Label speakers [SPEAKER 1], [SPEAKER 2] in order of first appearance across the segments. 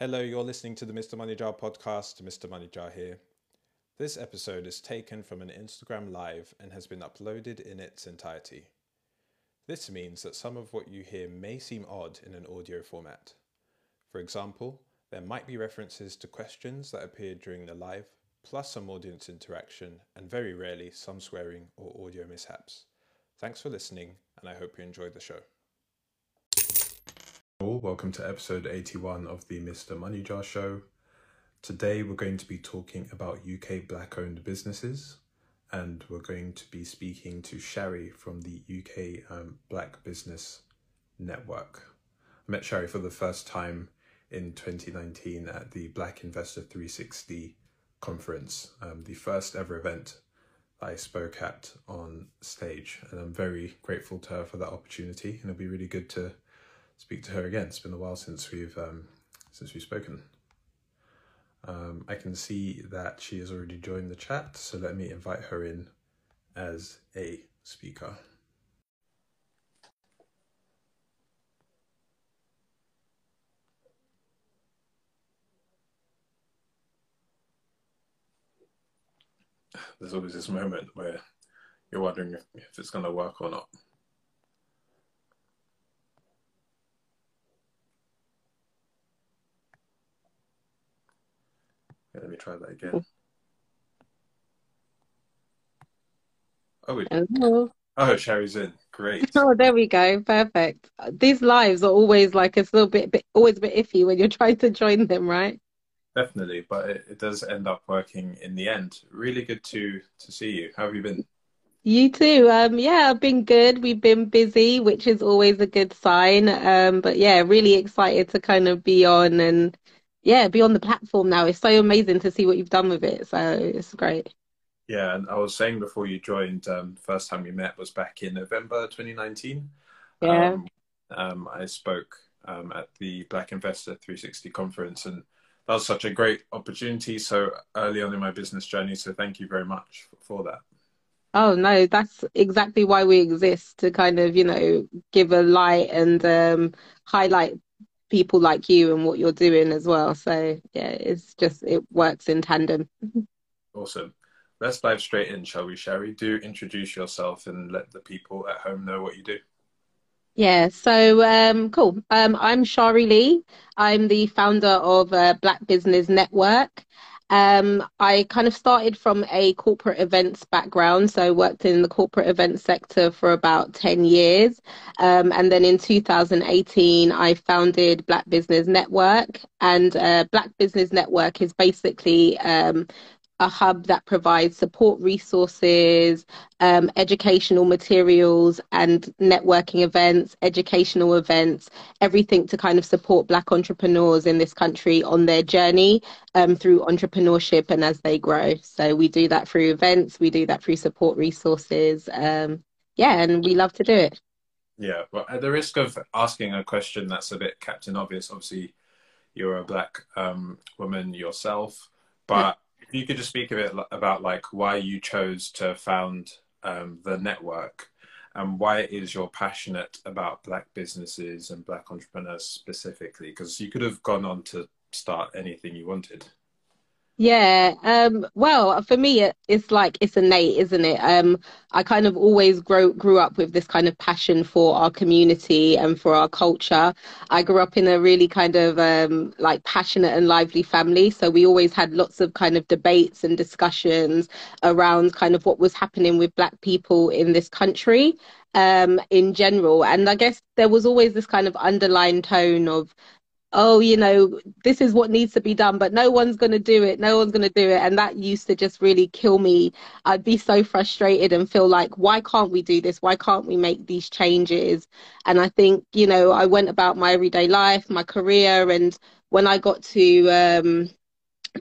[SPEAKER 1] Hello, you're listening to the Mr. Money Jar podcast. Mr. Money Jar here. This episode is taken from an Instagram live and has been uploaded in its entirety. This means that some of what you hear may seem odd in an audio format. For example, there might be references to questions that appeared during the live, plus some audience interaction, and very rarely some swearing or audio mishaps. Thanks for listening, and I hope you enjoyed the show. Welcome to episode 81 of the Mr. Money Jar Show. Today we're going to be talking about UK black owned businesses and we're going to be speaking to Shari from the UK um, Black Business Network. I met Shari for the first time in 2019 at the Black Investor 360 conference, um, the first ever event I spoke at on stage. And I'm very grateful to her for that opportunity. And it'll be really good to speak to her again. It's been a while since we've um, since we've spoken. Um, I can see that she has already joined the chat, so let me invite her in as a speaker. There's always this moment where you're wondering if, if it's going to work or not. Okay, let me try that again. Oh, Hello. Oh, Shari's in. Great.
[SPEAKER 2] Oh, there we go. Perfect. These lives are always like it's a little bit, bit always a bit iffy when you're trying to join them, right?
[SPEAKER 1] Definitely, but it, it does end up working in the end. Really good to to see you. How have you been?
[SPEAKER 2] You too. Um, yeah, I've been good. We've been busy, which is always a good sign. Um, but yeah, really excited to kind of be on and yeah, be on the platform now. It's so amazing to see what you've done with it. So it's great.
[SPEAKER 1] Yeah, and I was saying before you joined, um, first time we met was back in November 2019.
[SPEAKER 2] Yeah. Um,
[SPEAKER 1] um, I spoke um, at the Black Investor 360 conference, and that was such a great opportunity so early on in my business journey. So thank you very much for that.
[SPEAKER 2] Oh no, that's exactly why we exist to kind of, you know, give a light and um, highlight people like you and what you're doing as well. So yeah, it's just it works in tandem.
[SPEAKER 1] Awesome. Let's dive straight in, shall we, Shari? Do introduce yourself and let the people at home know what you do.
[SPEAKER 2] Yeah, so um, cool. Um, I'm Shari Leigh. I'm the founder of uh, Black Business Network. Um, I kind of started from a corporate events background, so I worked in the corporate events sector for about 10 years. Um, and then in 2018, I founded Black Business Network. And uh, Black Business Network is basically um, a hub that provides support resources, um, educational materials, and networking events, educational events, everything to kind of support Black entrepreneurs in this country on their journey um, through entrepreneurship and as they grow. So we do that through events, we do that through support resources. Um, yeah, and we love to do it.
[SPEAKER 1] Yeah, well, at the risk of asking a question that's a bit Captain Obvious, obviously you're a Black um, woman yourself, but if you could just speak a bit about like why you chose to found um, the network and why it is you're passionate about black businesses and black entrepreneurs specifically? Because you could have gone on to start anything you wanted
[SPEAKER 2] yeah, um, well, for me, it, it's like it's innate, isn't it? Um, I kind of always grow, grew up with this kind of passion for our community and for our culture. I grew up in a really kind of um, like passionate and lively family, so we always had lots of kind of debates and discussions around kind of what was happening with Black people in this country um, in general. And I guess there was always this kind of underlying tone of oh, you know, this is what needs to be done, but no one's going to do it. No one's going to do it. And that used to just really kill me. I'd be so frustrated and feel like, why can't we do this? Why can't we make these changes? And I think, you know, I went about my everyday life, my career, and when I got to, um,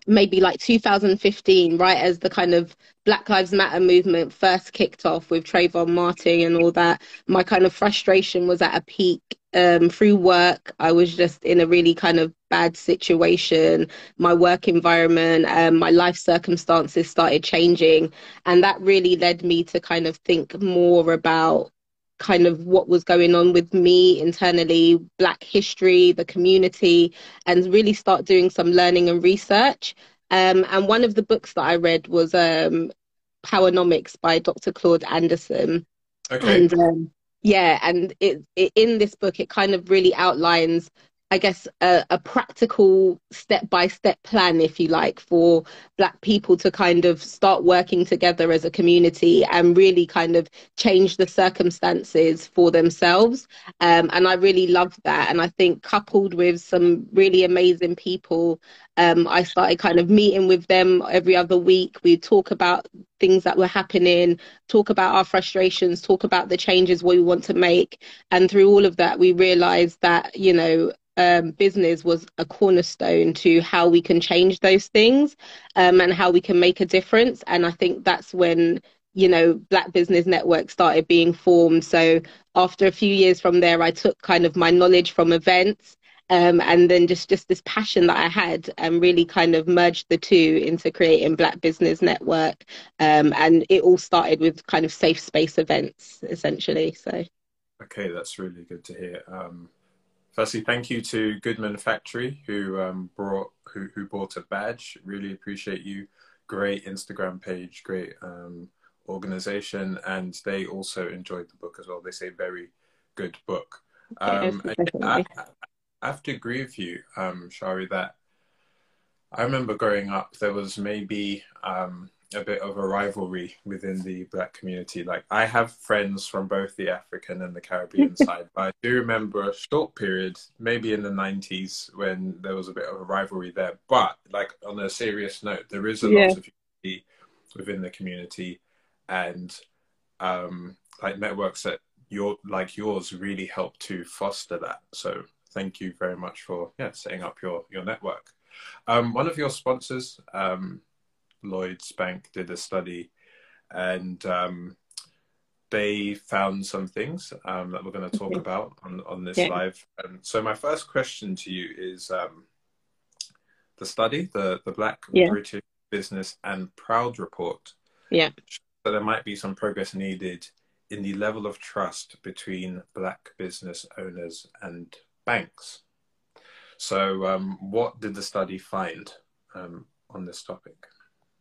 [SPEAKER 2] maybe like 2015, right as the kind of Black Lives Matter movement first kicked off with Trayvon Martin and all that, my kind of frustration was at a peak. Um, through work, I was just in a really kind of bad situation. My work environment, um, my life circumstances started changing, and that really led me to kind of think more about kind of what was going on with me internally, Black history, the community, and really start doing some learning and research. Um, and one of the books that I read was um, Powernomics by Dr. Claude Anderson.
[SPEAKER 1] Okay.
[SPEAKER 2] And um, yeah, and it, it, in this book, it kind of really outlines I guess, a, a practical step by step plan, if you like, for Black people to kind of start working together as a community and really kind of change the circumstances for themselves. Um, and I really loved that. And I think, coupled with some really amazing people, um, I started kind of meeting with them every other week. We'd talk about things that were happening, talk about our frustrations, talk about the changes we want to make. And through all of that, we realized that, you know, um, business was a cornerstone to how we can change those things um, and how we can make a difference. And I think that's when you know Black Business Network started being formed. So after a few years from there, I took kind of my knowledge from events. Um, and then just just this passion that I had, and really kind of merged the two into creating Black Business Network, um, and it all started with kind of safe space events, essentially. So,
[SPEAKER 1] okay, that's really good to hear. Firstly, thank you to Goodman Factory who um, brought who, who bought a badge. Really appreciate you. Great Instagram page, great um, organization, and they also enjoyed the book as well. They say very good book. Um, I, I, have to agree with you, um, Shari, that I remember growing up, there was maybe um, a bit of a rivalry within the black community. Like I have friends from both the African and the Caribbean side, but I do remember a short period, maybe in the nineties, when there was a bit of a rivalry there. But like on a serious note, there is a yeah. lot of unity within the community, and um, like networks that your like yours really help to foster that. So thank you very much for yeah setting up your your network. Um, one of your sponsors. Um, Lloyds Bank did a study, and um, they found some things um, that we're going to talk about on on this yeah. live. And so, my first question to you is um, the study, the the Black yeah. British Business and Proud report.
[SPEAKER 2] Yeah.
[SPEAKER 1] So there might be some progress needed in the level of trust between Black business owners and banks. So, um, what did the study find um, on this topic?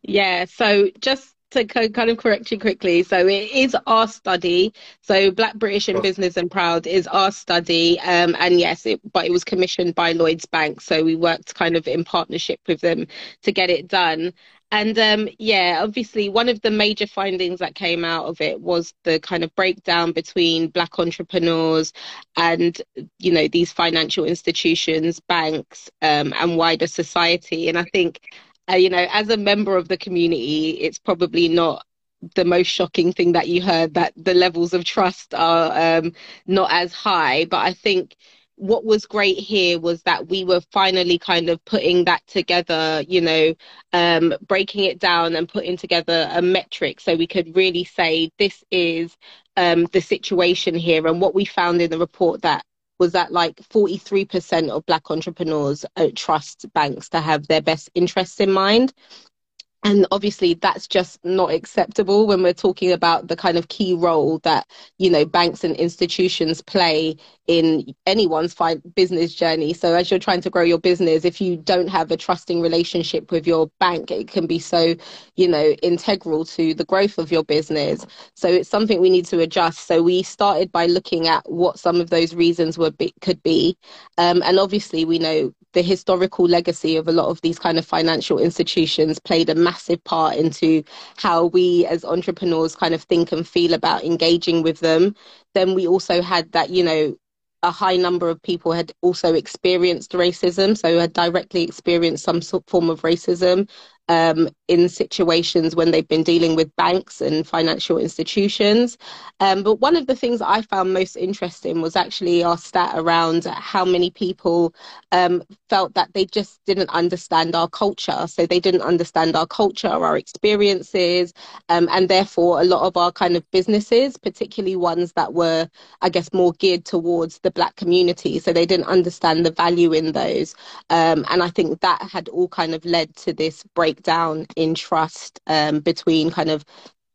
[SPEAKER 2] Yeah, so just to kind of correct you quickly, so it is our study. So Black British in Business and Proud is our study, um, and yes, it, but it was commissioned by Lloyd's Bank, so we worked kind of in partnership with them to get it done. And um, yeah, obviously, one of the major findings that came out of it was the kind of breakdown between Black entrepreneurs and, you know, these financial institutions, banks, um, and wider society. And I think uh, you know, as a member of the community, it's probably not the most shocking thing that you heard that the levels of trust are um, not as high. But I think what was great here was that we were finally kind of putting that together, you know, um, breaking it down and putting together a metric so we could really say this is um, the situation here. And what we found in the report that was that like 43% of black entrepreneurs trust banks to have their best interests in mind and obviously that's just not acceptable when we're talking about the kind of key role that you know banks and institutions play in anyone's business journey. So as you're trying to grow your business if you don't have a trusting relationship with your bank it can be so you know integral to the growth of your business. So it's something we need to adjust. So we started by looking at what some of those reasons were could be. Um, and obviously we know the historical legacy of a lot of these kind of financial institutions played a massive part into how we as entrepreneurs kind of think and feel about engaging with them. Then we also had that, you know, a high number of people had also experienced racism, so had directly experienced some sort, form of racism um, in situations when they've been dealing with banks and financial institutions. Um, but one of the things I found most interesting was actually our stat around how many people um, felt that they just didn't understand our culture. So they didn't understand our culture, our experiences, um, and therefore a lot of our kind of businesses, particularly ones that were, I guess, more geared towards the Black community. So they didn't understand the value in those. Um, and I think that had all kind of led to this breakdown in trust um, between kind of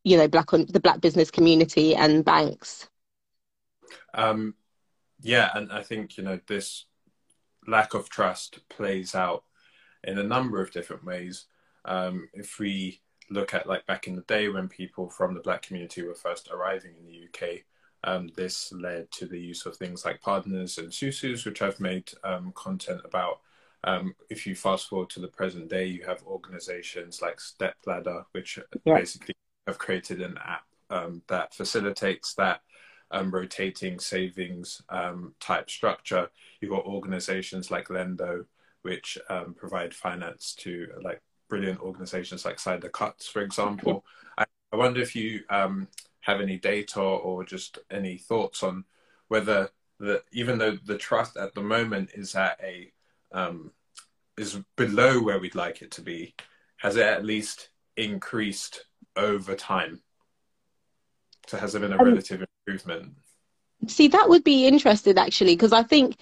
[SPEAKER 2] you know black on the black business community and banks
[SPEAKER 1] Um, yeah, and I think you know this lack of trust plays out in a number of different ways. Um, if we look at like back in the day when people from the black community were first arriving in the UK, um, this led to the use of things like partners and susus, which I've made um, content about. Um, if you fast forward to the present day, you have organizations like Stepladder, which yeah. basically have created an app um, that facilitates that um, rotating savings um, type structure. You've got organizations like Lendo, which provide finance to like brilliant organizations like Cider Cuts, for example. I, I wonder if you have any data or just any thoughts on whether the even though the trust at the moment is at a um, is below where we'd like it to be, has it at least increased over time? So has there been a um, relative improvement?
[SPEAKER 2] See, that would be interesting actually, because I think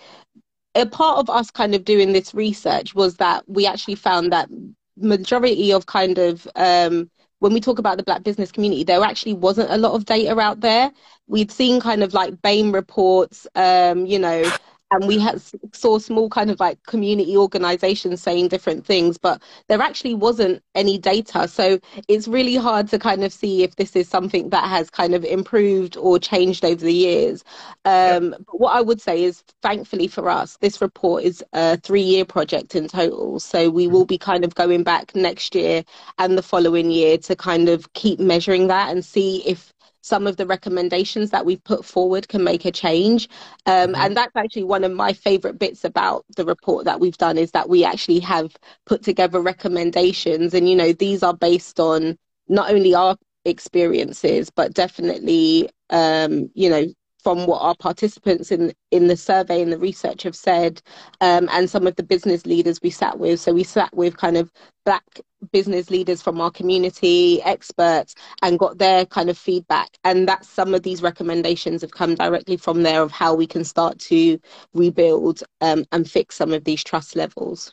[SPEAKER 2] a part of us kind of doing this research was that we actually found that majority of kind of um, when we talk about the black business community, there actually wasn't a lot of data out there. We'd seen kind of like Bain reports, um, you know, and we had saw small kind of like community organizations saying different things but there actually wasn't any data. So it's really hard to kind of see if this is something that has kind of improved or changed over the years. Um, but what i would say is thankfully for us this report is a three year project in total. So we will be kind of going back next year and the following year to kind of keep measuring that and see if some of the recommendations that we've put forward can make a change. Um, mm-hmm. And that's actually one of my favorite bits about the report that we've done is that we actually have put together recommendations. And, you know, these are based on not only our experiences, but definitely, um, you know, from what our participants in in the survey and the research have said, um, and some of the business leaders we sat with. So we sat with kind of black business leaders from our community, experts, and got their kind of feedback. And that's some of these recommendations have come directly from there of how we can start to rebuild um, and fix some of these trust levels.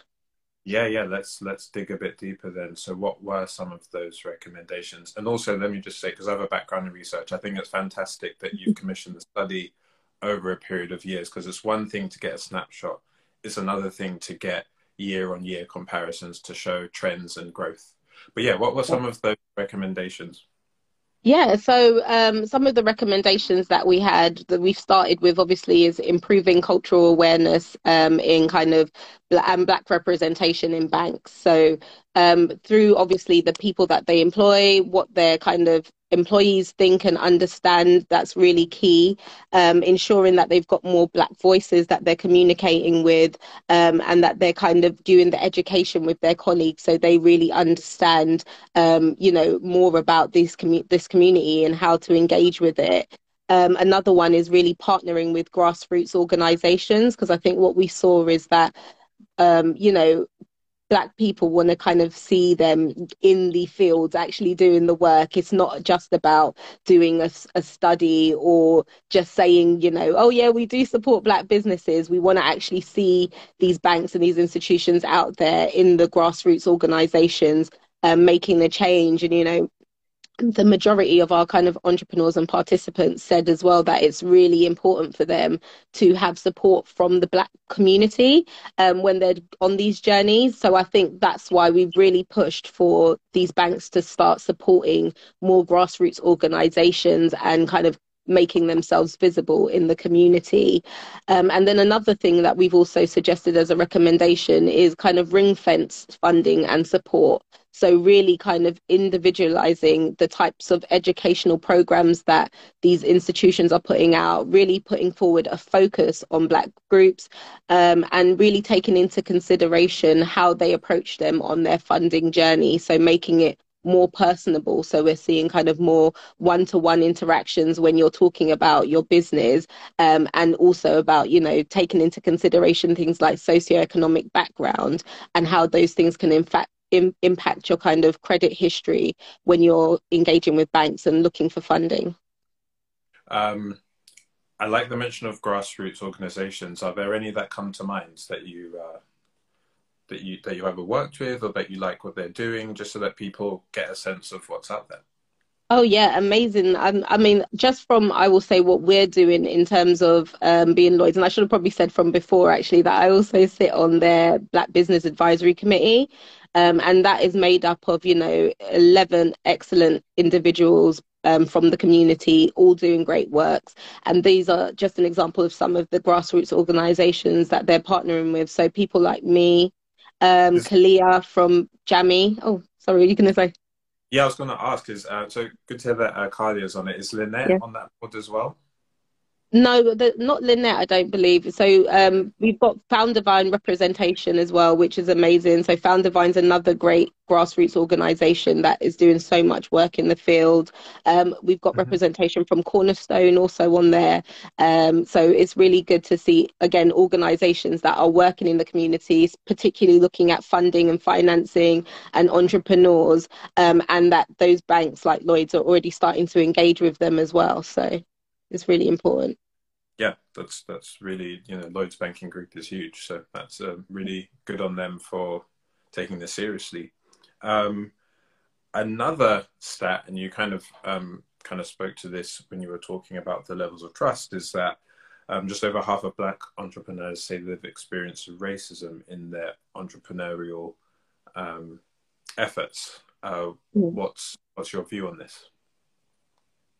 [SPEAKER 1] Yeah, yeah. Let's let's dig a bit deeper then. So, what were some of those recommendations? And also, let me just say, because I have a background in research, I think it's fantastic that you've commissioned the study over a period of years. Because it's one thing to get a snapshot; it's another thing to get year-on-year comparisons to show trends and growth. But yeah, what were some of those recommendations?
[SPEAKER 2] Yeah, so um, some of the recommendations that we had that we've started with obviously is improving cultural awareness um, in kind of and black representation in banks. So um, through obviously the people that they employ, what their kind of employees think and understand that's really key um, ensuring that they've got more black voices that they're communicating with um, and that they're kind of doing the education with their colleagues so they really understand um, you know more about this, commu- this community and how to engage with it. Um, another one is really partnering with grassroots organizations because i think what we saw is that um, you know black people want to kind of see them in the fields actually doing the work. It's not just about doing a, a, study or just saying you know oh yeah we do support black businesses. We want to actually see these banks and these institutions out there in the grassroots organizations um, making the change. And you know the majority of our kind of entrepreneurs and participants said as well that it's really important for them to have support from the black community um, when they're on these journeys. So i think that's why we've really pushed for these banks to start supporting more grassroots organizations and kind of making themselves visible in the community. Um, and then another thing that we've also suggested as a recommendation is kind of ring fence funding and support. So, really kind of individualizing the types of educational programs that these institutions are putting out, really putting forward a focus on Black groups, um, and really taking into consideration how they approach them on their funding journey. So, making it more personable. So we're seeing kind of more one to one interactions when you're talking about your business um, and also about, you know, taking into consideration things like socioeconomic background and how those things can in fact Im- impact your kind of credit history when you're engaging with banks and looking for funding?
[SPEAKER 1] Um, I like the mention of grassroots organizations. Are there any that come to mind that you uh, that you that you ever worked with or that you like what they're doing, just so that people get a sense of what's out there?
[SPEAKER 2] Oh yeah, amazing. I mean, just from I will say what we're doing in terms of um, being Lloyds, and I should have probably said from before actually that I also sit on their Black Business Advisory Committee, um, and that is made up of you know eleven excellent individuals um, from the community, all doing great works. And these are just an example of some of the grassroots organisations that they're partnering with. So people like me, um, Kalia from Jamii. Oh, sorry, you going to say?
[SPEAKER 1] Yeah, I was going to ask. Is uh, so good to hear that uh, Kalia's on it. Is Lynette yeah. on that board as well?
[SPEAKER 2] No, the, not Lynette, I don't believe. So um, we've got Foundervine representation as well, which is amazing. So Foundervine's another great grassroots organization that is doing so much work in the field. Um, we've got mm-hmm. representation from Cornerstone also on there. Um, so it's really good to see, again, organizations that are working in the communities, particularly looking at funding and financing and entrepreneurs, um, and that those banks like Lloyd's are already starting to engage with them as well. So is really important.
[SPEAKER 1] Yeah, that's that's really you know Lloyd's Banking Group is huge, so that's uh, really good on them for taking this seriously. Um, another stat, and you kind of um, kind of spoke to this when you were talking about the levels of trust, is that um, just over half of Black entrepreneurs say they've experienced racism in their entrepreneurial um, efforts. Uh, mm. What's what's your view on this?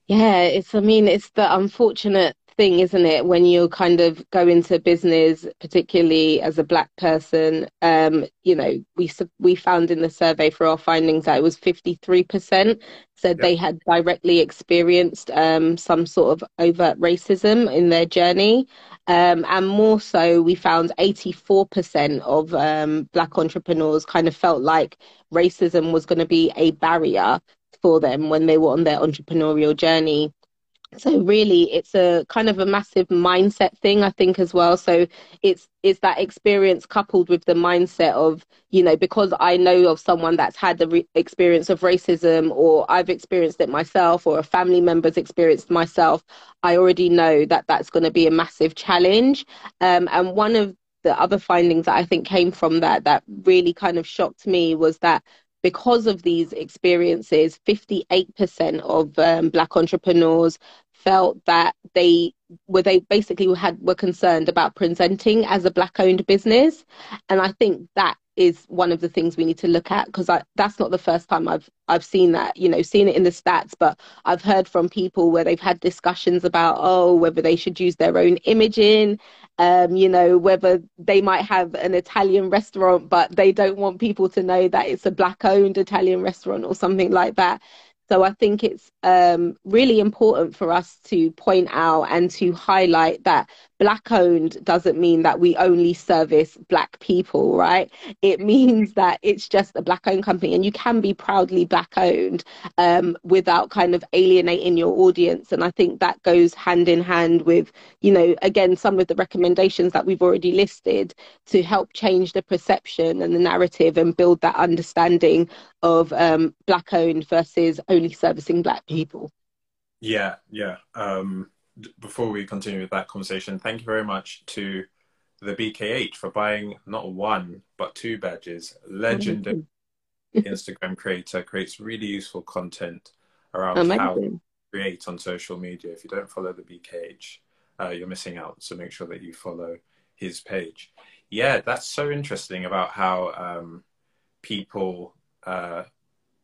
[SPEAKER 2] Yeah, it's, I mean, it's the unfortunate thing, isn't it, when you kind of go into business, particularly as a black person. Um, you know, we we found in the survey for our findings that it was 53% said yep. they had directly experienced um, some sort of overt racism in their journey. Um, and more so, we found 84% of um, black entrepreneurs kind of felt like racism was going to be a barrier for them when they were on their entrepreneurial journey. So really it's a kind of a massive mindset thing I think as well. So it's it's that experience coupled with the mindset of, you know, because I know of someone that's had the re- experience of racism or I've experienced it myself or a family member's experienced myself, I already know that that's going to be a massive challenge. Um, and one of the other findings that I think came from that that really kind of shocked me was that because of these experiences, 58% of um, Black entrepreneurs felt that they were they basically had were concerned about presenting as a black owned business. And i think that is one of the things we need to look at because that's not the first time I've I've seen that you know seen it in the stats but I've heard from people where they've had discussions about oh whether they should use their own imaging um, you know whether they might have an Italian restaurant but they don't want people to know that it's a black owned Italian restaurant or something like that. So I think it's um, really important for us to point out and to highlight that black owned doesn't mean that we only service black people, right? It means that it's just a black owned company and you can be proudly black owned um, without kind of alienating your audience. And I think that goes hand in hand with, you know, again, some of the recommendations that we've already listed to help change the perception and the narrative and build that understanding of um, black owned versus only servicing black people.
[SPEAKER 1] Yeah, yeah. Um, before we continue with that conversation, thank you very much to the BKH for buying not one but two badges. Legendary Instagram creator creates really useful content around Amazing. how to create on social media. If you don't follow the BKH, uh, you're missing out. So make sure that you follow his page. Yeah, that's so interesting about how um, people uh,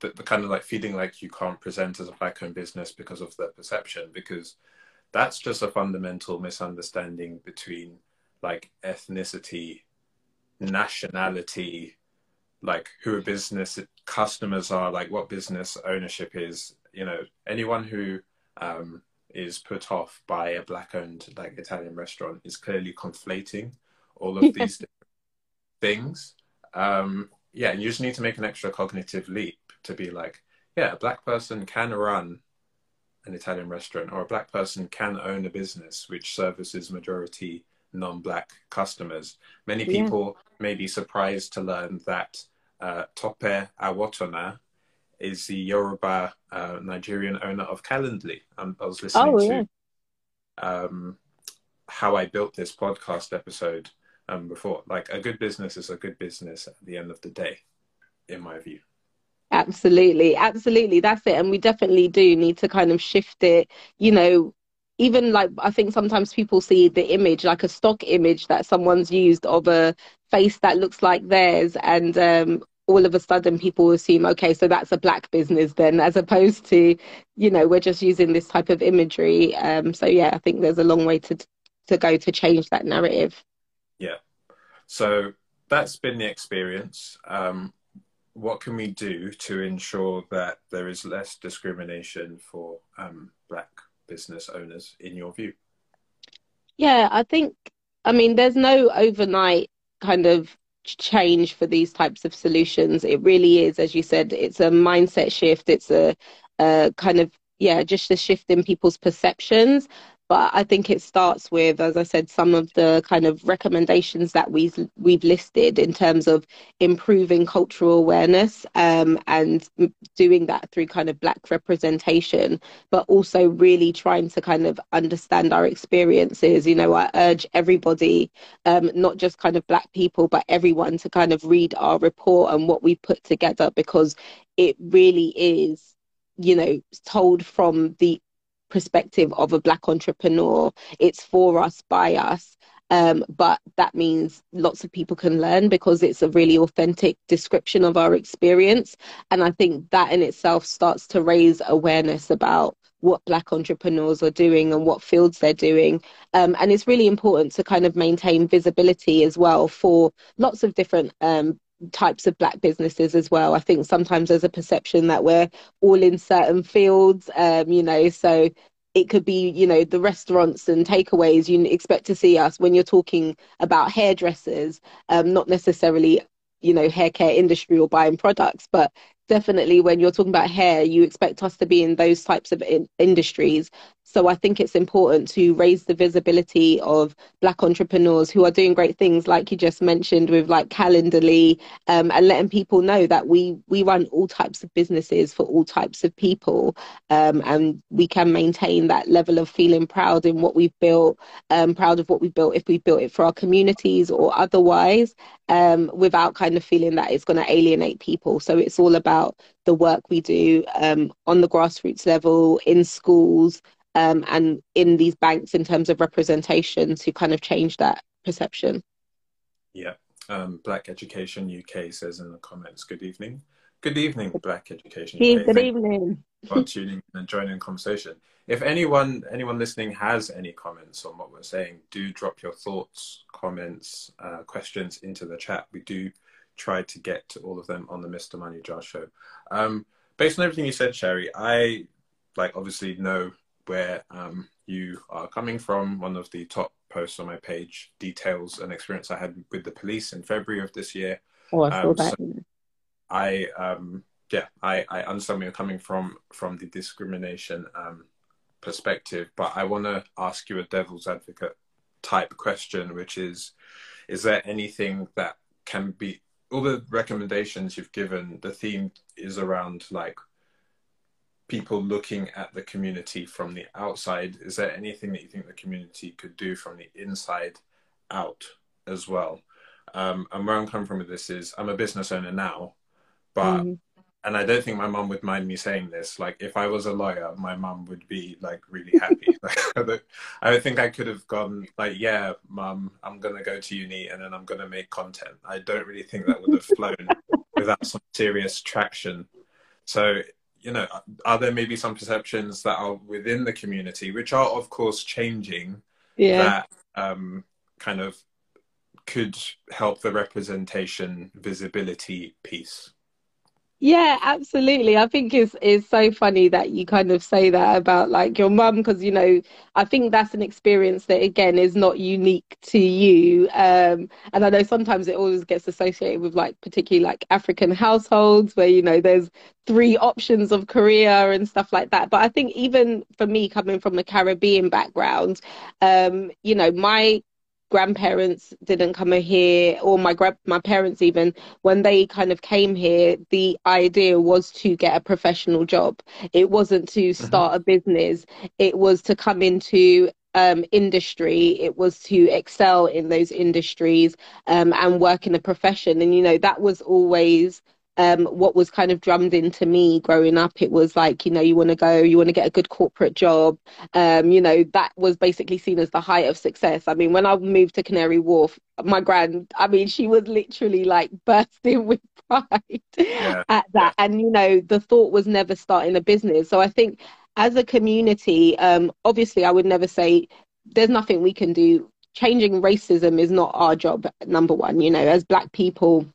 [SPEAKER 1] the, the kind of like feeling like you can't present as a black owned business because of their perception because that's just a fundamental misunderstanding between like ethnicity nationality like who a business customers are like what business ownership is you know anyone who um, is put off by a black owned like italian restaurant is clearly conflating all of these things. Um, yeah you just need to make an extra cognitive leap to be like, yeah, a black person can run an Italian restaurant, or a black person can own a business which services majority non-black customers. Many people may be surprised to learn that uh, Tope Awotona is the Yoruba uh, Nigerian owner of Calendly. Um, I was listening oh, yeah. to um, how I built this podcast episode um, before. Like a good business is a good business at the end of the day, in my view.
[SPEAKER 2] Absolutely, absolutely. That's it. And we definitely do need to kind of shift it, you know, even like I think sometimes people see the image, like a stock image that someone's used of a face that looks like theirs, and um, all of a sudden people assume, okay, so that's a black business then, as opposed to, you know, we're just using this type of imagery. Um, so yeah, I think there's a long way to to go to change that narrative.
[SPEAKER 1] Yeah. So that's been the experience. Um, what can we do to ensure that there is less discrimination for um, black business owners in your view?
[SPEAKER 2] Yeah, I think, I mean, there's no overnight kind of change for these types of solutions. It really is, as you said, it's a mindset shift. It's a, a kind of, yeah, just a shift in people's perceptions. But I think it starts with, as I said, some of the kind of recommendations that we've we've listed in terms of improving cultural awareness um, and doing that through kind of black representation, but also really trying to kind of understand our experiences. You know, I urge everybody, um, not just kind of black people, but everyone to kind of read our report and what we put together because it really is you know told from the perspective of a black entrepreneur. It's for us by us. Um, but that means lots of people can learn because it's a really authentic description of our experience. And i think that in itself starts to raise awareness about what black entrepreneurs are doing and what fields they're doing. Um, and it's really important to kind of maintain visibility as well for lots of different um, types of black businesses as well. I think sometimes there's a perception that we're all in certain fields, um, you know, so it could be, you know, the restaurants and takeaways. You expect to see us when you're talking about hairdressers, um, not necessarily, you know, hair care industry or buying products, but definitely when you're talking about hair, you expect us to be in those types of in- industries. So I think it's important to raise the visibility of Black entrepreneurs who are doing great things, like you just mentioned with like Calendly, um, and letting people know that we we run all types of businesses for all types of people, um, and we can maintain that level of feeling proud in what we've built, um, proud of what we've built if we built it for our communities or otherwise, um, without kind of feeling that it's going to alienate people. So it's all about the work we do um, on the grassroots level in schools um, and in these banks in terms of representation to kind of change that perception.
[SPEAKER 1] Yeah. Um, Black Education UK says in the comments, good evening. Good evening, Black Education UK.
[SPEAKER 2] Good evening.
[SPEAKER 1] For tuning and joining the conversation. If anyone anyone listening has any comments on what we're saying, do drop your thoughts, comments, uh, questions into the chat. We do try to get to all of them on the Mr. Money Jar show. Um, based on everything you said, Shari, I like obviously know where um, you are coming from. One of the top posts on my page details an experience I had with the police in February of this year.
[SPEAKER 2] Oh, I saw um, that. So
[SPEAKER 1] I um, yeah, I, I understand where you're coming from from the discrimination um, perspective, but I want to ask you a devil's advocate type question, which is: Is there anything that can be all the recommendations you've given? The theme is around like people looking at the community from the outside, is there anything that you think the community could do from the inside out as well? Um, and where I'm coming from with this is I'm a business owner now, but mm. And I don't think my mum would mind me saying this. Like if I was a lawyer, my mum would be like really happy. I don't think I could have gone like, yeah, mum, I'm gonna go to uni and then I'm gonna make content. I don't really think that would have flown without some serious traction. So you know, are there maybe some perceptions that are within the community, which are of course changing, yeah. that um, kind of could help the representation visibility piece?
[SPEAKER 2] Yeah, absolutely. I think it's it's so funny that you kind of say that about like your mum because you know I think that's an experience that again is not unique to you. Um, and I know sometimes it always gets associated with like particularly like African households where you know there's three options of career and stuff like that. But I think even for me coming from a Caribbean background, um, you know my grandparents didn't come here or my gra- my parents even when they kind of came here the idea was to get a professional job it wasn't to mm-hmm. start uh-huh. a business it was to come into um, industry it was to excel in those industries um, and work in a profession and you know that was always um, what was kind of drummed into me growing up, it was like, you know, you want to go, you want to get a good corporate job. Um, you know, that was basically seen as the height of success. I mean, when I moved to Canary Wharf, my grand, I mean, she was literally like bursting with pride yeah. at that. And, you know, the thought was never starting a business. So I think as a community, um, obviously, I would never say there's nothing we can do. Changing racism is not our job, number one. You know, as Black people,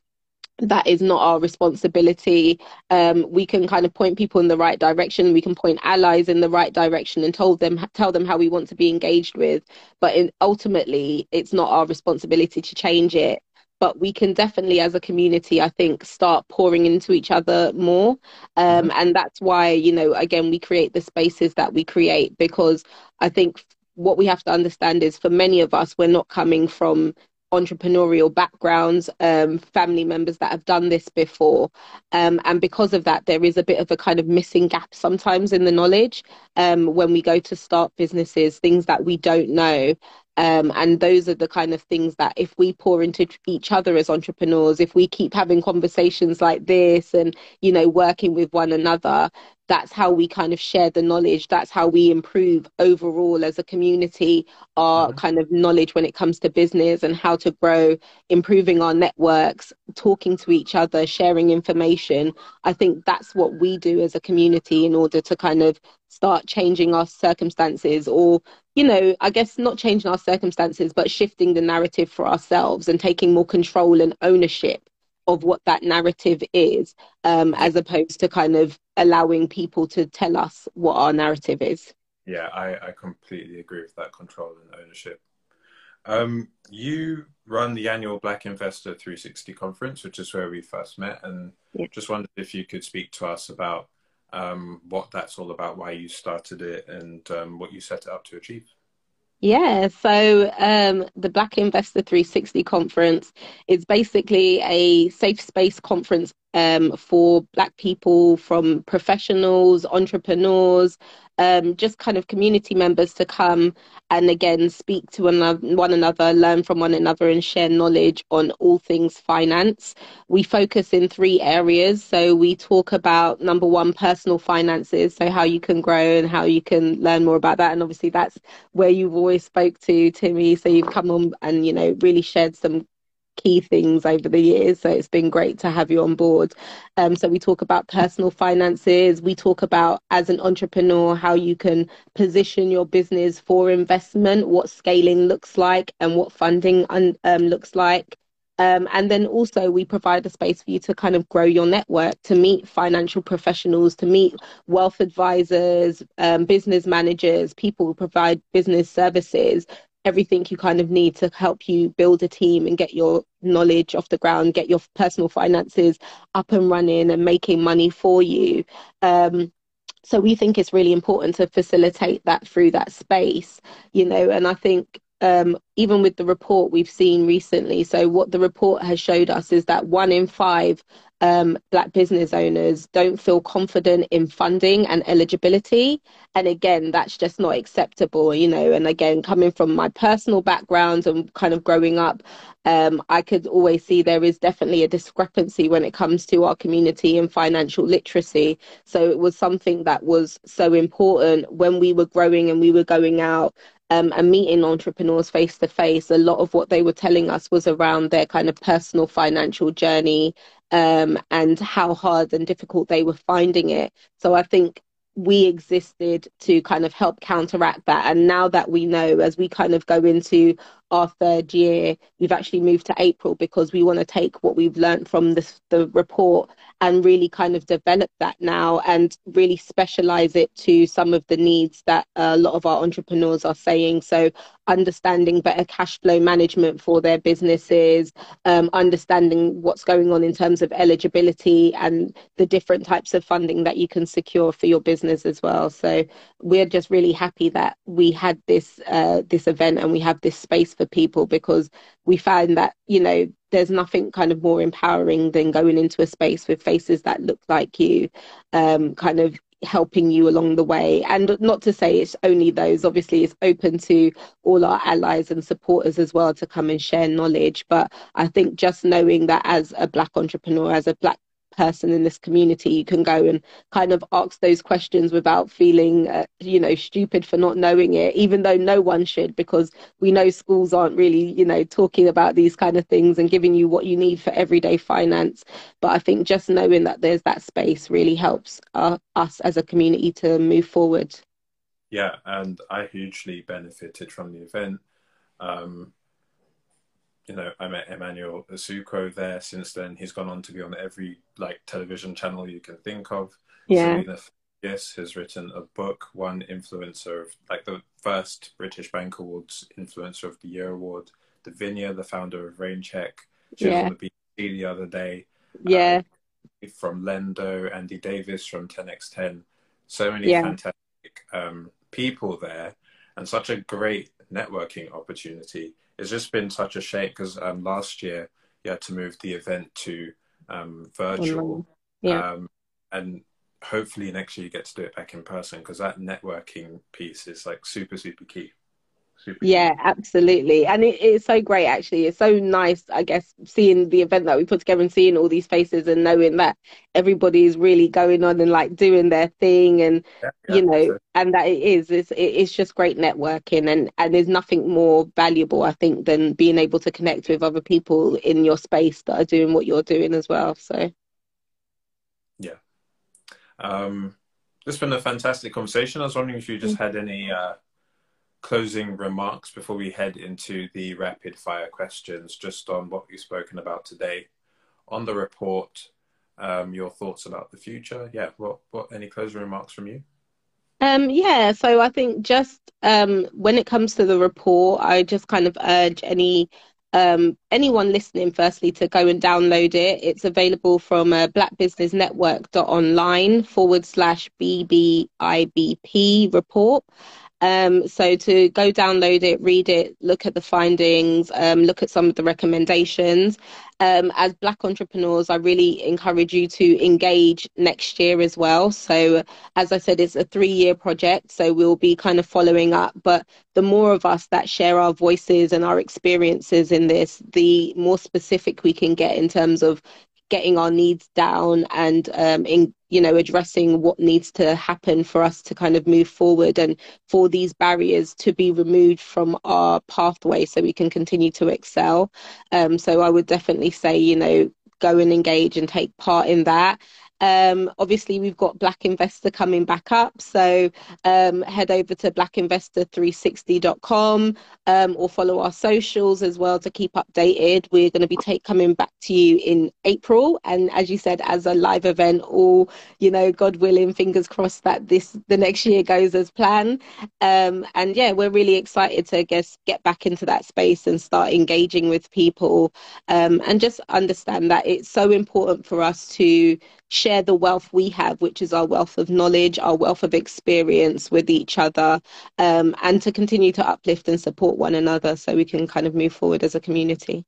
[SPEAKER 2] that is not our responsibility. Um, we can kind of point people in the right direction. We can point allies in the right direction and told them tell them how we want to be engaged with. But in, ultimately, it's not our responsibility to change it. But we can definitely, as a community, I think, start pouring into each other more. Um, mm-hmm. and that's why, you know, again, we create the spaces that we create because I think what we have to understand is for many of us, we're not coming from entrepreneurial backgrounds, um, family members that have done this before. Um, and because of that, there is a bit of a kind of missing gap sometimes in the knowledge um, when we go to start businesses, things that we don't know. Um, and those are the kind of things that if we pour into each other as entrepreneurs, if we keep having conversations like this and, you know, working with one another, that's how we kind of share the knowledge. That's how we improve overall as a community our mm-hmm. kind of knowledge when it comes to business and how to grow, improving our networks, talking to each other, sharing information. I think that's what we do as a community in order to kind of start changing our circumstances or you know i guess not changing our circumstances but shifting the narrative for ourselves and taking more control and ownership of what that narrative is, um, as opposed to kind of allowing people to tell us what our narrative is.
[SPEAKER 1] Yeah, I, I completely agree with that control and ownership. Um, you run the annual Black Investor 360 conference, which is where we first met, and yeah. just wondered if you could speak to us about um, what that's all about, why you started it, and um, what you set it up to achieve.
[SPEAKER 2] Yeah, so um, the Black Investor 360 conference is basically a safe space conference um, for Black people from professionals, entrepreneurs, um, just kind of community members to come and again speak to one another, learn from one another, and share knowledge on all things finance. We focus in three areas. So we talk about number one, personal finances, so how you can grow and how you can learn more about that. And obviously, that's where you've always spoke to Timmy. So you've come on and you know really shared some key things over the years. So it's been great to have you on board. Um, so we talk about personal finances. We talk about as an entrepreneur how you can position your business for investment, what scaling looks like, and what funding un- um, looks like. Um, and then also we provide a space for you to kind of grow your network, to meet financial professionals, to meet wealth advisors, um, business managers, people who provide business services, everything you kind of need to help you build a team and get your knowledge off the ground, get your personal finances up and running and making money for you. Um, so we think it's really important to facilitate that through that space, you know, and I think um, even with the report we've seen recently. So, what the report has showed us is that one in five um, Black business owners don't feel confident in funding and eligibility. And again, that's just not acceptable, you know. And again, coming from my personal background and kind of growing up, um, I could always see there is definitely a discrepancy when it comes to our community and financial literacy. So it was something that was so important when we were growing and we were going out um, and meeting entrepreneurs face to face, a lot of what they were telling us was around their kind of personal financial journey um, and how hard and difficult they were finding it. So I think we existed to kind of help counteract that. And now that we know, as we kind of go into our third year, we've actually moved to April because we want to take what we've learned from this, the report and really kind of develop that now and really specialize it to some of the needs that a lot of our entrepreneurs are saying. So, understanding better cash flow management for their businesses, um, understanding what's going on in terms of eligibility and the different types of funding that you can secure for your business as well. So, we're just really happy that we had this uh, this event and we have this space for people because we found that you know there's nothing kind of more empowering than going into a space with faces that look like you, um, kind of helping you along the way. And not to say it's only those, obviously, it's open to all our allies and supporters as well to come and share knowledge. But I think just knowing that as a Black entrepreneur, as a Black person in this community you can go and kind of ask those questions without feeling uh, you know stupid for not knowing it even though no one should because we know schools aren't really you know talking about these kind of things and giving you what you need for everyday finance. But i think just knowing that there's that space really helps uh, us as a community to move forward.
[SPEAKER 1] Yeah and i hugely benefited from the event. Um, you know, I met Emmanuel Asuquo there. Since then, he's gone on to be on every like television channel you can think of.
[SPEAKER 2] Yeah.
[SPEAKER 1] Selena Yes has written a book, one influencer of like the first British Bank Awards Influencer of the Year award. the Davinia, the founder of rainchq, she yeah. was on the BBC the other day.
[SPEAKER 2] Yeah.
[SPEAKER 1] Um, from Lendo, Andy Davis from 10x10. So many yeah. fantastic um, people there, and such a great networking opportunity it's just been such a shame because um, last year you had to move the event to um, virtual.
[SPEAKER 2] Yeah.
[SPEAKER 1] Um, and hopefully next year you get to do it back in person because that networking piece is like super, super key.
[SPEAKER 2] Super yeah, absolutely. And it, it's so great, actually. It's so nice, I guess, seeing the event that we put together and seeing all these faces and knowing that everybody is really going on and like doing their thing and, yeah, yeah, you know, and that it is, it's, it's just great networking. And, and there's nothing more valuable, I think, than being able to connect with other people in your space that are doing what you're doing as well. So,
[SPEAKER 1] yeah. Um, it's been a fantastic conversation. I was wondering if you just mm. had any uh, closing remarks before we head into the rapid fire questions, just on what you've spoken about today, on the report, um, your thoughts about the future. Yeah, what what any closing remarks from you?
[SPEAKER 2] Um, yeah, so I think just um, when it comes to the report, I just kind of urge any um, anyone listening, firstly, to go and download it. It's available from uh, blackbusinessnetwork.online forward slash BBIBP report. Um, so to go download it, read it, look at the findings, um, look at some of the recommendations. Um, as Black entrepreneurs, I really encourage you to engage next year as well. So, as I said, it's a three year project, so we'll be kind of following up. But the more of us that share our voices and our experiences in this, the more specific we can get in terms of getting our needs down and um, in you know addressing what needs to happen for us to kind of move forward and for these barriers to be removed from our pathway so we can continue to excel. Um, so i would definitely say you know go and engage and take part in that um, obviously, we've got Black Investor coming back up. So um, head over to blackinvestor360.com um, or follow our socials as well to keep updated. We're going to be take, coming back to you in April. And as you said, as a live event, all, you know, God willing, fingers crossed that this the next year goes as planned. Um, and yeah, we're really excited to, I guess, get back into that space and start engaging with people um, and just understand that it's so important for us to share the wealth we have, which is our wealth of knowledge, our wealth of experience with each other, um, and to continue to uplift and support one another so we can kind of move forward as a community.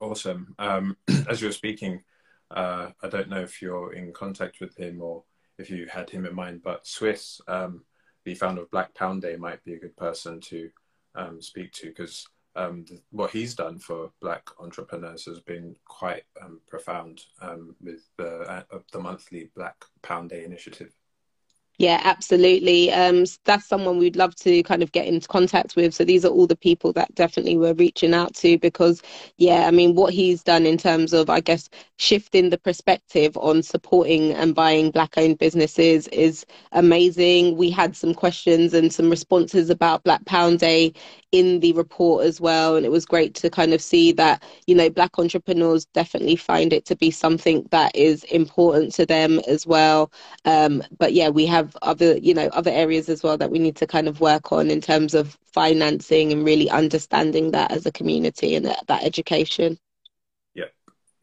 [SPEAKER 1] Awesome. Um, as you're speaking, uh, I don't know if you're in contact with him or if you had him in mind, but Swiss, um, the founder of Black Pound Day, might be a good person to um, speak to because um, what he's done for black entrepreneurs has been quite um, profound um, with the, uh, the monthly Black Pound Day initiative.
[SPEAKER 2] Yeah, absolutely. Um, that's someone we'd love to kind of get into contact with. So these are all the people that definitely we're reaching out to because, yeah, I mean, what he's done in terms of, I guess, shifting the perspective on supporting and buying black-owned businesses is amazing. We had some questions and some responses about Black Pound Day in the report as well, and it was great to kind of see that you know black entrepreneurs definitely find it to be something that is important to them as well. Um, but yeah, we have other you know other areas as well that we need to kind of work on in terms of financing and really understanding that as a community and that, that education.
[SPEAKER 1] Yep.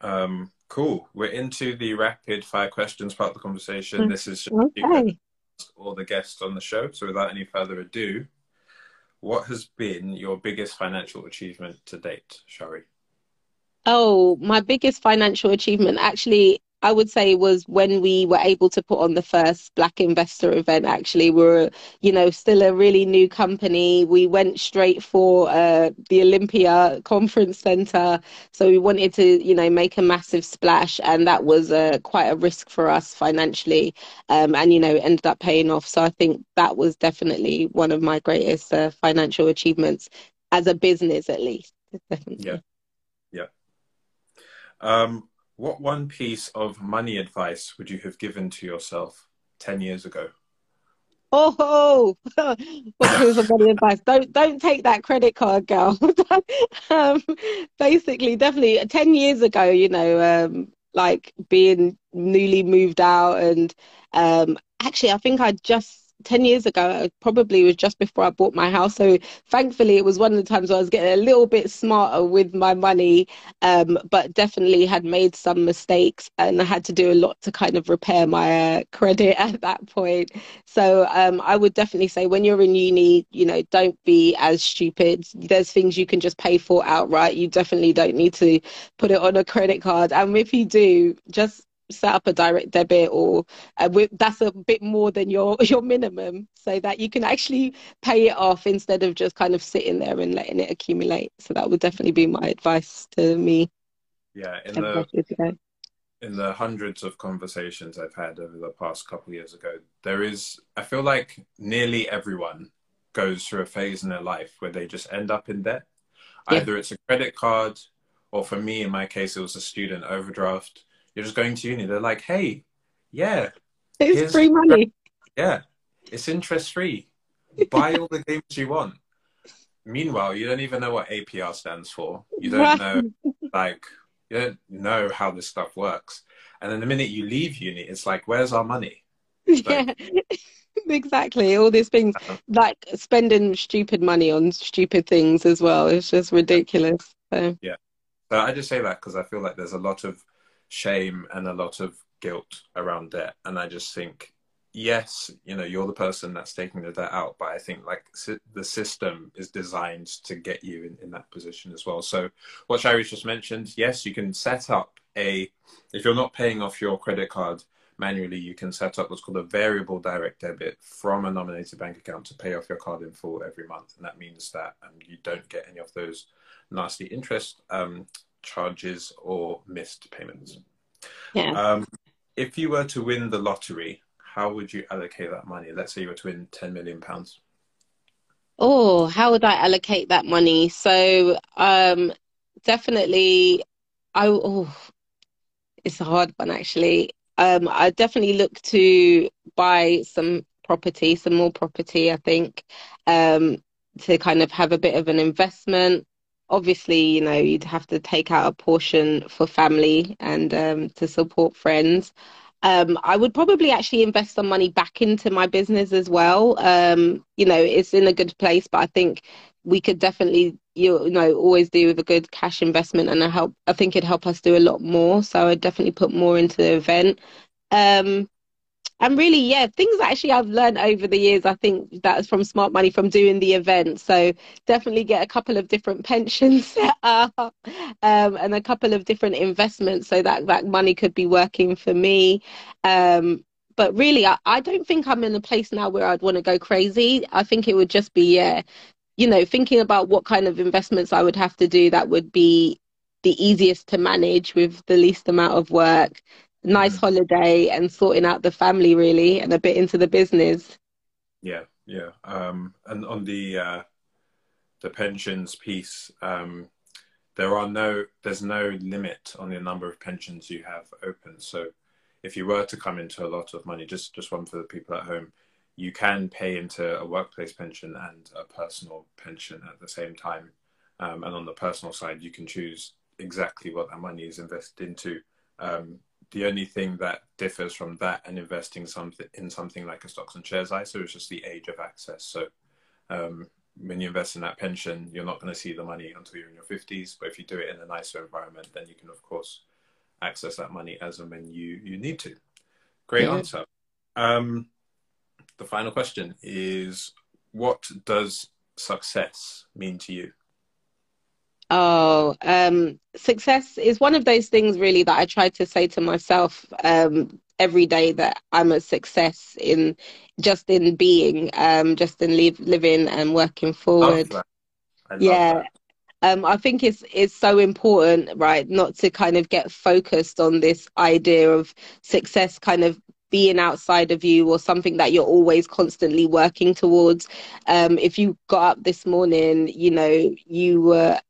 [SPEAKER 1] Um, cool. We're into the rapid fire questions part of the conversation. Mm, this is okay. all the guests on the show. So without any further ado, what has been your biggest financial achievement to date, Shari?
[SPEAKER 2] Oh, my biggest financial achievement actually I would say it was when we were able to put on the first Black investor event. Actually, we are you know still a really new company. We went straight for uh, the Olympia Conference Center, so we wanted to you know make a massive splash, and that was uh, quite a risk for us financially, um, and you know ended up paying off. So I think that was definitely one of my greatest uh, financial achievements as a business, at least.
[SPEAKER 1] Yeah. Yeah. Um, what one piece of money advice would you have given to yourself 10 years ago?
[SPEAKER 2] Oh, what piece of money advice? Don't don't take that credit card, girl. um, basically, definitely, ten years ago, you know, um, like being newly moved out, and um, actually, I think I just 10 years ago, probably was just before I bought my house. So thankfully, it was one of the times I was getting a little bit smarter with my money, um, but definitely had made some mistakes and I had to do a lot to kind of repair my uh, credit at that point. So um, I would definitely say when you're in uni, you know, don't be as stupid. There's things you can just pay for outright. You definitely don't need to put it on a credit card. And if you do, just set up a direct debit or uh, with, that's a bit more than your your minimum so that you can actually pay it off instead of just kind of sitting there and letting it accumulate. So that would definitely be my advice to me.
[SPEAKER 1] Yeah in the in the hundreds of conversations i've had over the past couple of years ago there is i feel like nearly everyone goes through a phase in their life where they just end up in debt. Yeah. either it's a credit card or for me in my case it was a student overdraft you're just going to uni. They're like, hey, yeah,
[SPEAKER 2] it's free money.
[SPEAKER 1] Yeah, it's interest free. Buy all the games you want. Meanwhile, you don't even know what APR stands for. You don't know, like, you don't know how this stuff works. And then the minute you leave uni, it's like, where's our money?
[SPEAKER 2] Yeah, exactly. All these things, uh-huh. like spending stupid money on stupid things as well. It's just ridiculous. So.
[SPEAKER 1] Yeah. So I just say that because I feel like there's a lot of shame and a lot of guilt around debt. And I just think, yes, you know, you're the person that's taking the debt out, but I think like the system is designed to get you in, in that position as well. So what Shari's just mentioned, yes, you can set up a, if you're not paying off your credit card manually, you can set up what's called a variable direct debit from a nominated bank account to pay off your card in full every month. And that means that um, you don't get any of those nasty interest um, charges or missed payments.
[SPEAKER 2] Yeah.
[SPEAKER 1] Um, if you were to win the lottery, how would you allocate that money? Let's say you were to win ten million pounds.
[SPEAKER 2] Oh, how would I allocate that money? So, um, definitely, I oh, it's a hard one actually. Um, I definitely look to buy some property, some more property. I think um, to kind of have a bit of an investment obviously, you know, you'd have to take out a portion for family and um, to support friends. Um, I would probably actually invest some money back into my business as well. Um, you know, it's in a good place, but I think we could definitely, you know, always do with a good cash investment, and I help. I think it'd help us do a lot more. So I'd definitely put more into the event. Um, and really, yeah, things actually I've learned over the years. I think that's from smart money from doing the event. So definitely get a couple of different pensions set up um, and a couple of different investments so that that money could be working for me. Um, but really, I, I don't think I'm in a place now where I'd want to go crazy. I think it would just be, yeah, you know, thinking about what kind of investments I would have to do that would be the easiest to manage with the least amount of work nice mm-hmm. holiday and sorting out the family really and a bit into the business.
[SPEAKER 1] Yeah yeah. Um, and on the uh, the pensions piece um, there are no there's no limit on the number of pensions you have open. So if you were to come into a lot of money just just one for the people at home you can pay into a workplace pension and a personal pension at the same time. Um, and on the personal side you can choose exactly what that money is invested into. Um, the only thing that differs from that and investing something in something like a stocks and shares ISA is just the age of access. So um, when you invest in that pension, you're not going to see the money until you're in your 50s. But if you do it in an ISA environment, then you can, of course, access that money as and when you, you need to. Great yeah. answer. Um, the final question is what does success mean to you?
[SPEAKER 2] Oh, um, success is one of those things really that I try to say to myself um, every day that I'm a success in just in being, um, just in live, living and working forward. yeah. Um, I think it's it's so important, right, not to kind of get focused on this idea of success kind of being outside of you or something that you're always constantly working towards. Um, if you got up this morning, you know, you were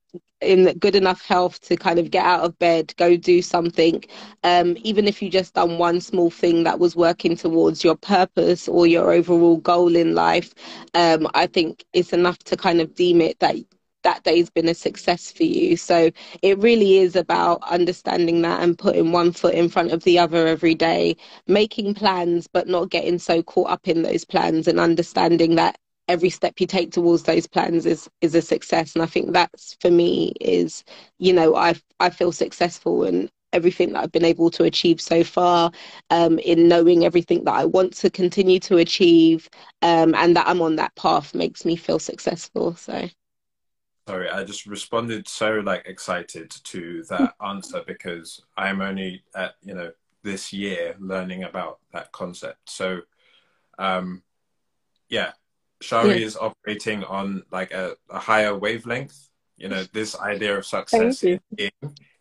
[SPEAKER 2] in good enough health to kind of get out of bed, go do something, um, even if you just done one small thing that was working towards your purpose or your overall goal in life, um, I think it's enough to kind of deem it that that day's been a success for you. So it really is about understanding that and putting one foot in front of the other every day, making plans, but not getting so caught up in those plans and understanding that every step you take towards those plans is is a success. And i think that's for me is you know i i feel successful in everything that i've been able to achieve so far um, in knowing everything that i want to continue to achieve um, and that i'm on that path makes me feel successful so.
[SPEAKER 1] Sorry i just responded so like excited to that answer because i'm only at you know this year learning about that concept. So um yeah Shari yeah. is operating on like a, a, higher wavelength. You know, this idea of success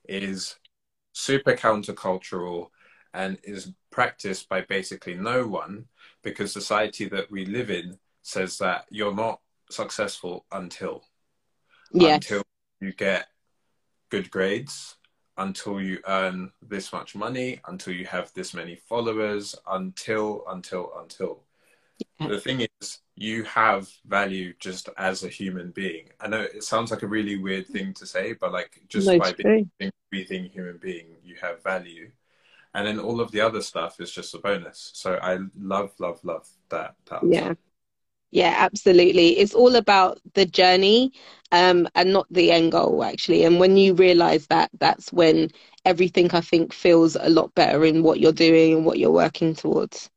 [SPEAKER 1] is super countercultural and is practiced by basically no one because society that we live in says that you're not successful until yes. until you get good grades until you earn this much money until you have this many followers until until until the thing is you have value just as a human being. I know it sounds like a really weird thing to say, but like just no, by being a breathing human being, you have value. And then all of the other stuff is just a bonus. So I love, love, love that. that
[SPEAKER 2] yeah. Yeah, absolutely. It's all about the journey um, and not the end goal, actually. And when you realize that, that's when everything I think feels a lot better in what you're doing and what you're working towards.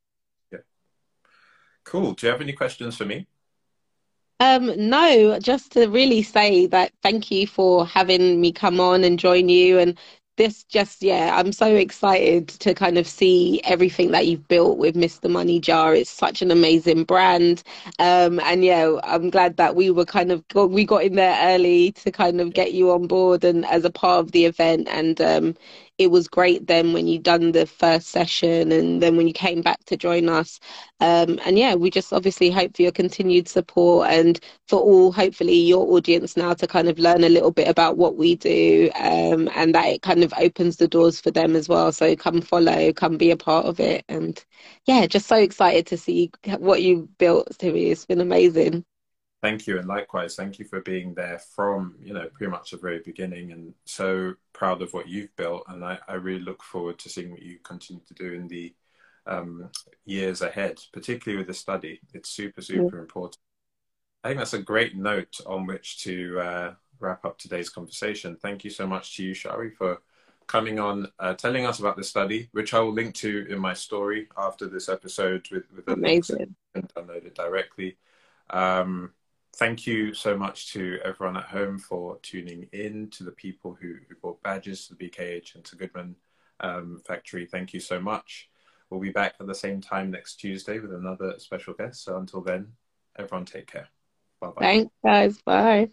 [SPEAKER 1] Cool. Do you have any questions for me?
[SPEAKER 2] Um, no, just to really say that thank you for having me come on and join you and this just yeah i'm so excited to kind of see everything that you've built with mr money jar it's such an amazing brand um, and yeah i'm glad that we were kind of we got in there early to kind of get you on board and as a part of the event and um, it was great then when you done the first session and then when you came back to join us. Um, and yeah we just obviously hope for your continued support and for all hopefully your audience now to kind of learn a little bit about what we do um, and that it kind of opens the doors for them as well. So come follow come be a part of it. And yeah just so excited to see what you built Timi it's been amazing
[SPEAKER 1] Thank you, and likewise, thank you for being there from you know pretty much the very beginning, and so proud of what you've built. And I, I really look forward to seeing what you continue to do in the um, years ahead, particularly with the study. It's super super yeah. important. I think that's a great note on which to uh, wrap up today's conversation. Thank you so much to you, Shari, for coming on, uh, telling us about the study, which I will link to in my story after this episode with with a link and download it directly. Um, thank you so much to everyone at home for tuning in, to the people who, who bought badges to the BKH and to Goodman um, Factory. Thank you so much. We'll be back at the same time next Tuesday with another special guest. So until then, everyone take care.
[SPEAKER 2] Bye bye. Thanks, guys. Bye.